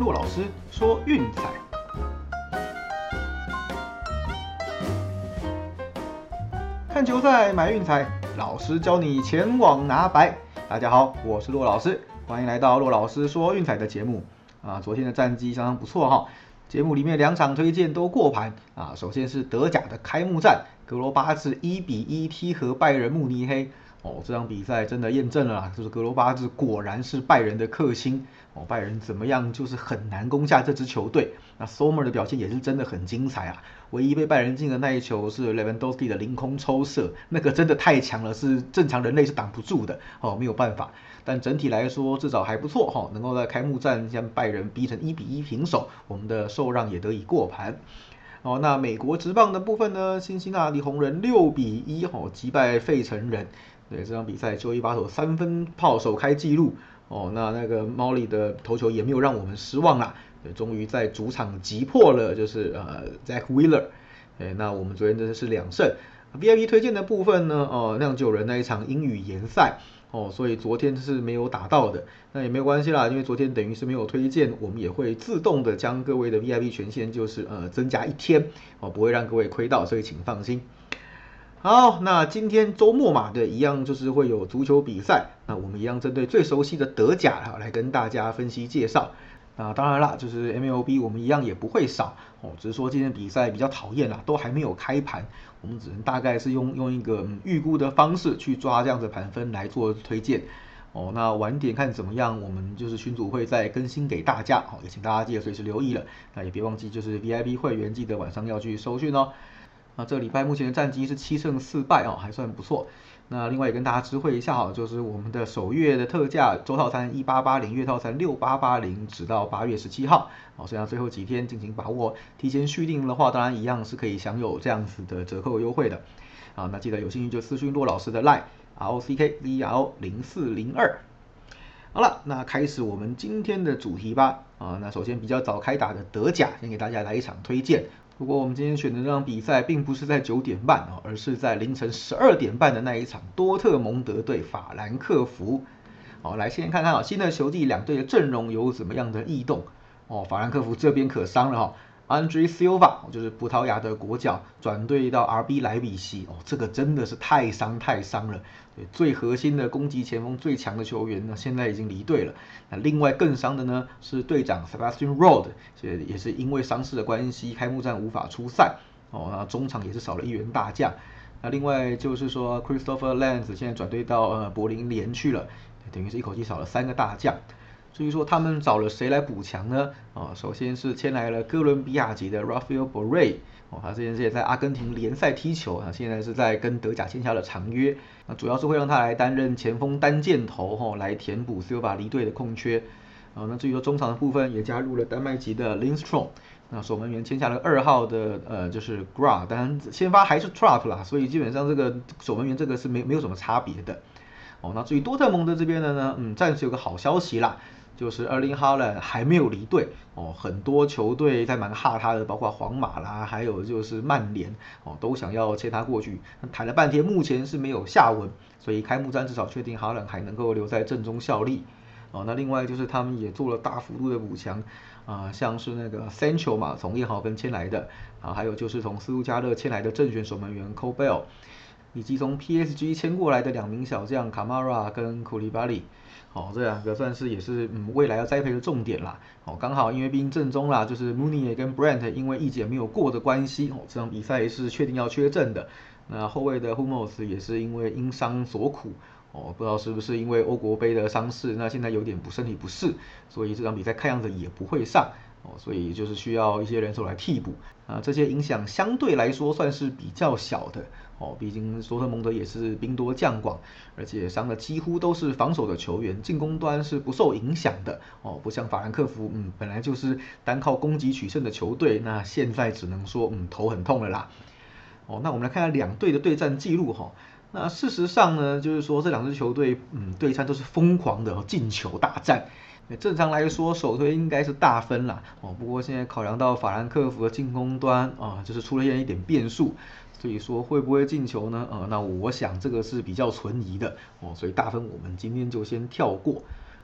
骆老师说运彩，看球赛买运彩，老师教你前往拿白。大家好，我是骆老师，欢迎来到骆老师说运彩的节目。啊，昨天的战绩相当不错哈，节目里面两场推荐都过盘啊。首先是德甲的开幕战，格罗巴治一比一踢和拜仁慕尼黑。哦，这场比赛真的验证了啦，就是格罗巴治果然是拜仁的克星。哦，拜仁怎么样，就是很难攻下这支球队。那 Sommer 的表现也是真的很精彩啊，唯一被拜仁进的那一球是 Lewandowski 的凌空抽射，那个真的太强了，是正常人类是挡不住的。哦，没有办法。但整体来说，至少还不错哈，能够在开幕战将拜仁逼成一比一平手，我们的受让也得以过盘。哦，那美国职棒的部分呢，辛辛那提红人六比一哦击败费城人。对这场比赛，周一把手三分炮首开纪录哦。那那个 Molly 的头球也没有让我们失望啦。对，终于在主场击破了，就是呃 Zach Wheeler。哎，那我们昨天真的是两胜。VIP 推荐的部分呢，哦，酿酒人那一场英语联赛哦，所以昨天是没有打到的。那也没有关系啦，因为昨天等于是没有推荐，我们也会自动的将各位的 VIP 权限就是呃增加一天哦，不会让各位亏到，所以请放心。好，那今天周末嘛，对，一样就是会有足球比赛。那我们一样针对最熟悉的德甲哈，来跟大家分析介绍。那当然啦，就是 MLB 我们一样也不会少哦，只是说今天比赛比较讨厌啦，都还没有开盘，我们只能大概是用用一个预估的方式去抓这样子盘分来做推荐。哦，那晚点看怎么样，我们就是群组会再更新给大家，好，也请大家记得随时留意了。那也别忘记，就是 VIP 会员记得晚上要去收讯哦。啊这礼拜目前的战绩是七胜四败哦，还算不错。那另外也跟大家知会一下哈，就是我们的首月的特价周套餐一八八零，月套餐六八八零，直到八月十七号哦，剩下最后几天进行把握。提前续订的话，当然一样是可以享有这样子的折扣优惠的。啊，那记得有兴趣就私讯骆老师的 line r o c k z l 零四零二。好了，那开始我们今天的主题吧。啊，那首先比较早开打的德甲，先给大家来一场推荐。不过我们今天选的这场比赛并不是在九点半哦，而是在凌晨十二点半的那一场多特蒙德对法兰克福。好，来先看看啊，新的球季两队的阵容有怎么样的异动哦。法兰克福这边可伤了哈。Andre Silva 就是葡萄牙的国脚转队到 RB 莱比锡哦，这个真的是太伤太伤了。对，最核心的攻击前锋最强的球员呢，现在已经离队了。那另外更伤的呢是队长 Sebastian Rod，也也是因为伤势的关系，开幕战无法出赛哦。那中场也是少了一员大将。那另外就是说 Christopher Lenz 现在转队到呃柏林联去了，等于是一口气少了三个大将。至于说他们找了谁来补强呢？啊，首先是签来了哥伦比亚籍的 Rafael Borré，哦，他之前是也在阿根廷联赛踢球啊，现在是在跟德甲签下了长约，那主要是会让他来担任前锋单箭头，哈，来填补 Silva 离队的空缺。啊，那至于说中场的部分也加入了丹麦籍的 Linstrom，那守门员签下了二号的呃就是 Gra，当然先发还是 Trap 啦，所以基本上这个守门员这个是没没有什么差别的。哦，那至于多特蒙德这边的呢，嗯，暂时有个好消息啦。就是二零哈伦还没有离队哦，很多球队在蛮哈他的，包括皇马啦，还有就是曼联哦，都想要签他过去。谈了半天，目前是没有下文，所以开幕战至少确定哈伦还能够留在阵中效力哦。那另外就是他们也做了大幅度的补强啊，像是那个 Central 嘛，从叶豪芬签来的啊，还有就是从斯图加勒签来的正选守门员 Cobell，以及从 PSG 签过来的两名小将卡马拉跟库里巴里。好，这两个算是也是嗯未来要栽培的重点啦。哦，刚好因为毕竟正中啦，就是 Mooney 跟 Brent 因为意检没有过的关系，哦这场比赛是确定要缺阵的。那后卫的 Hummels 也是因为因伤所苦，哦不知道是不是因为欧国杯的伤势，那现在有点不身体不适，所以这场比赛看样子也不会上。哦，所以就是需要一些人手来替补啊，这些影响相对来说算是比较小的哦，毕竟索特蒙德也是兵多将广，而且伤的几乎都是防守的球员，进攻端是不受影响的哦，不像法兰克福，嗯，本来就是单靠攻击取胜的球队，那现在只能说，嗯，头很痛了啦。哦，那我们来看下两队的对战记录哈，那事实上呢，就是说这两支球队，嗯，对战都是疯狂的进球大战。正常来说，首推应该是大分啦，哦，不过现在考量到法兰克福的进攻端啊，就是出了现一点变数，所以说会不会进球呢？呃，那我想这个是比较存疑的哦，所以大分我们今天就先跳过。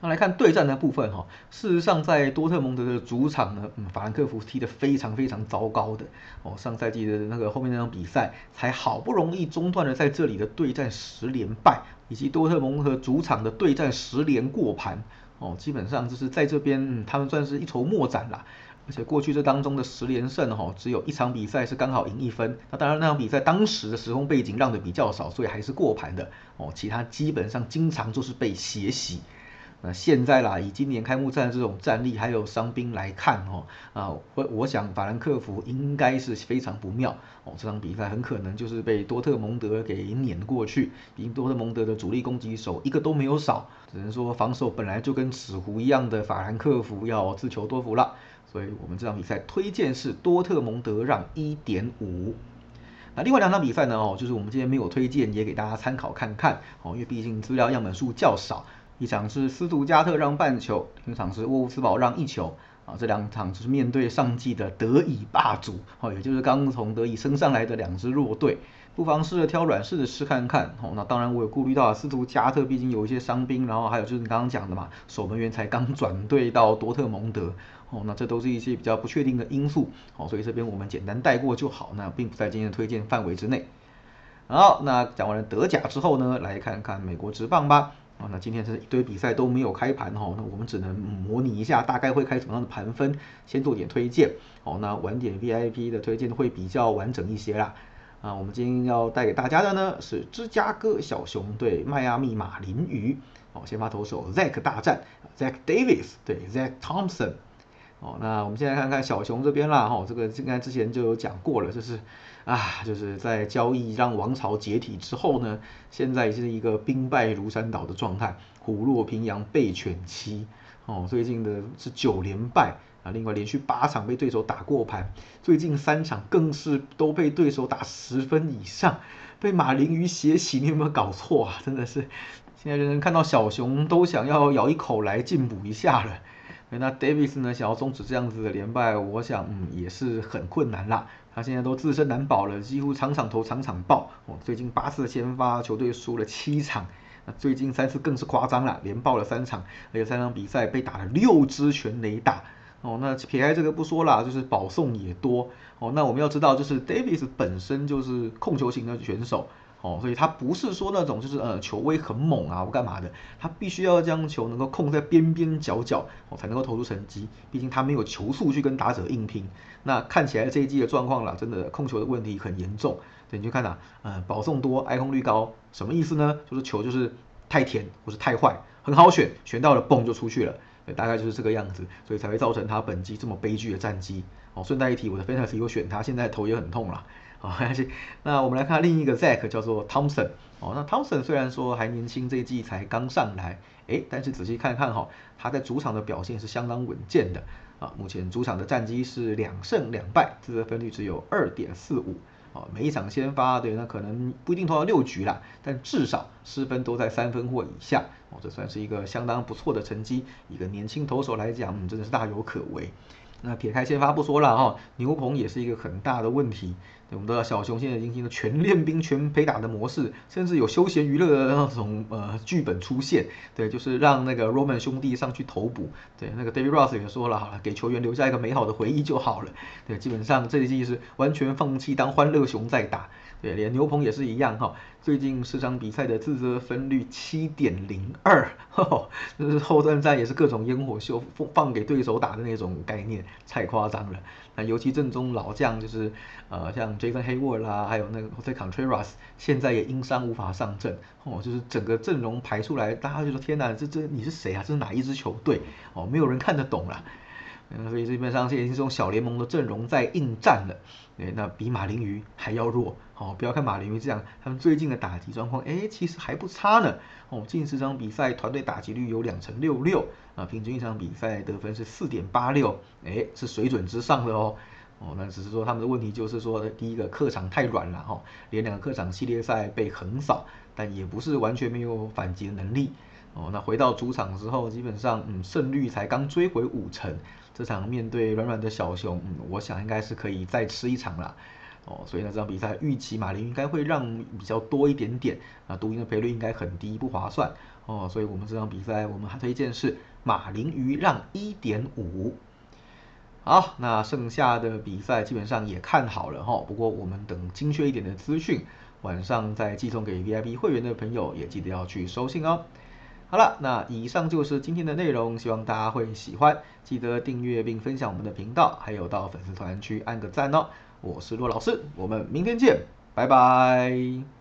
那来看对战的部分哈，事实上在多特蒙德的主场呢，嗯，法兰克福踢得非常非常糟糕的哦。上赛季的那个后面那场比赛，才好不容易中断了在这里的对战十连败，以及多特蒙德主场的对战十连过盘哦，基本上就是在这边他们算是一筹莫展啦。而且过去这当中的十连胜哈，只有一场比赛是刚好赢一分。那当然那场比赛当时的时空背景让的比较少，所以还是过盘的哦。其他基本上经常就是被血洗。那现在啦，以今年开幕战这种战力还有伤兵来看哦，啊，我我想法兰克福应该是非常不妙哦，这场比赛很可能就是被多特蒙德给碾过去。毕竟多特蒙德的主力攻击手一个都没有少，只能说防守本来就跟纸糊一样的法兰克福要自求多福了。所以我们这场比赛推荐是多特蒙德让一点五。那另外两场比赛呢哦，就是我们今天没有推荐，也给大家参考看看哦，因为毕竟资料样本数较少。一场是斯图加特让半球，一场是沃夫斯堡让一球啊，这两场就是面对上季的德乙霸主哦，也就是刚从德乙升上来的两支弱队，不妨试着挑软式的试看看哦。那当然我有顾虑到斯图加特毕竟有一些伤兵，然后还有就是你刚刚讲的嘛，守门员才刚转队到多特蒙德哦，那这都是一些比较不确定的因素哦，所以这边我们简单带过就好，那并不在今天的推荐范围之内。好，那讲完了德甲之后呢，来看看美国职棒吧。啊，那今天这一堆比赛都没有开盘哈，那我们只能模拟一下大概会开什么样的盘分，先做点推荐。哦，那晚点 VIP 的推荐会比较完整一些啦。啊，我们今天要带给大家的呢是芝加哥小熊对迈阿密马林鱼。哦，先发投手 Zach 大战 Zach Davis 对 Zach Thompson。哦，那我们现在看看小熊这边啦，哈，这个应该之前就有讲过了，就是啊，就是在交易让王朝解体之后呢，现在是一个兵败如山倒的状态，虎落平阳被犬欺，哦，最近的是九连败啊，另外连续八场被对手打过盘，最近三场更是都被对手打十分以上，被马林鱼血洗，你有没有搞错啊？真的是，现在人人看到小熊都想要咬一口来进补一下了。那 Davis 呢？想要终止这样子的连败，我想嗯也是很困难啦。他现在都自身难保了，几乎场场投场场爆。哦，最近八次先发，球队输了七场。那最近三次更是夸张了，连爆了三场，而且三场比赛被打了六支全垒打。哦，那撇开这个不说啦，就是保送也多。哦，那我们要知道，就是 Davis 本身就是控球型的选手。哦，所以他不是说那种就是呃球威很猛啊或干嘛的，他必须要将球能够控在边边角角哦才能够投出成绩，毕竟他没有球速去跟打者硬拼。那看起来这一季的状况啦，真的控球的问题很严重。对，你就看呐，呃保送多，挨控率高，什么意思呢？就是球就是太甜或是太坏，很好选，选到了嘣就出去了，对，大概就是这个样子，所以才会造成他本季这么悲剧的战绩。哦，顺带一提，我的 fantasy 有选他，现在头也很痛了。好，那我们来看另一个 Zack 叫做 Thompson。哦，那 Thompson 虽然说还年轻，这一季才刚上来，哎，但是仔细看看哈，他在主场的表现是相当稳健的。啊，目前主场的战绩是两胜两败，自责分率只有二点四五。哦，每一场先发，对，那可能不一定投到六局啦，但至少失分都在三分或以下。哦，这算是一个相当不错的成绩。一个年轻投手来讲，嗯，真的是大有可为。那撇开先发不说了哈，牛棚也是一个很大的问题。我们都知道小熊现在已经进入全练兵、全陪打的模式，甚至有休闲娱乐的那种呃剧本出现。对，就是让那个 Roman 兄弟上去投补。对，那个 David Ross 也说了，好了，给球员留下一个美好的回忆就好了。对，基本上这一季是完全放弃当欢乐熊在打。对，连牛棚也是一样哈。最近十场比赛的自责分率七点零二，就是后段战也是各种烟火秀放放给对手打的那种概念，太夸张了。那尤其正中老将就是呃像 Jason Hayward 啦，还有那个 Jose Contreras，现在也因伤无法上阵哦，就是整个阵容排出来，大家就说天哪，这这你是谁啊？这是哪一支球队？哦，没有人看得懂了。嗯，所以基本上现在这种小联盟的阵容在应战了，哎，那比马林鱼还要弱。哦，不要看马林鱼这样，他们最近的打击状况，哎，其实还不差呢。哦，近十场比赛团队打击率有两成六六，啊，平均一场比赛得分是四点八六，哎，是水准之上的哦。哦，那只是说他们的问题就是说，第一个客场太软了哈，连两个客场系列赛被横扫，但也不是完全没有反击的能力。哦，那回到主场之后，基本上，嗯，胜率才刚追回五成。这场面对软软的小熊，嗯，我想应该是可以再吃一场了。哦，所以呢，这场比赛预期马林应该会让比较多一点点，啊，独赢的赔率应该很低，不划算。哦，所以我们这场比赛我们还推荐是马林鱼让一点五。好，那剩下的比赛基本上也看好了哈，不过我们等精确一点的资讯，晚上再寄送给 VIP 会员的朋友，也记得要去收信哦。好了，那以上就是今天的内容，希望大家会喜欢，记得订阅并分享我们的频道，还有到粉丝团去按个赞哦。我是骆老师，我们明天见，拜拜。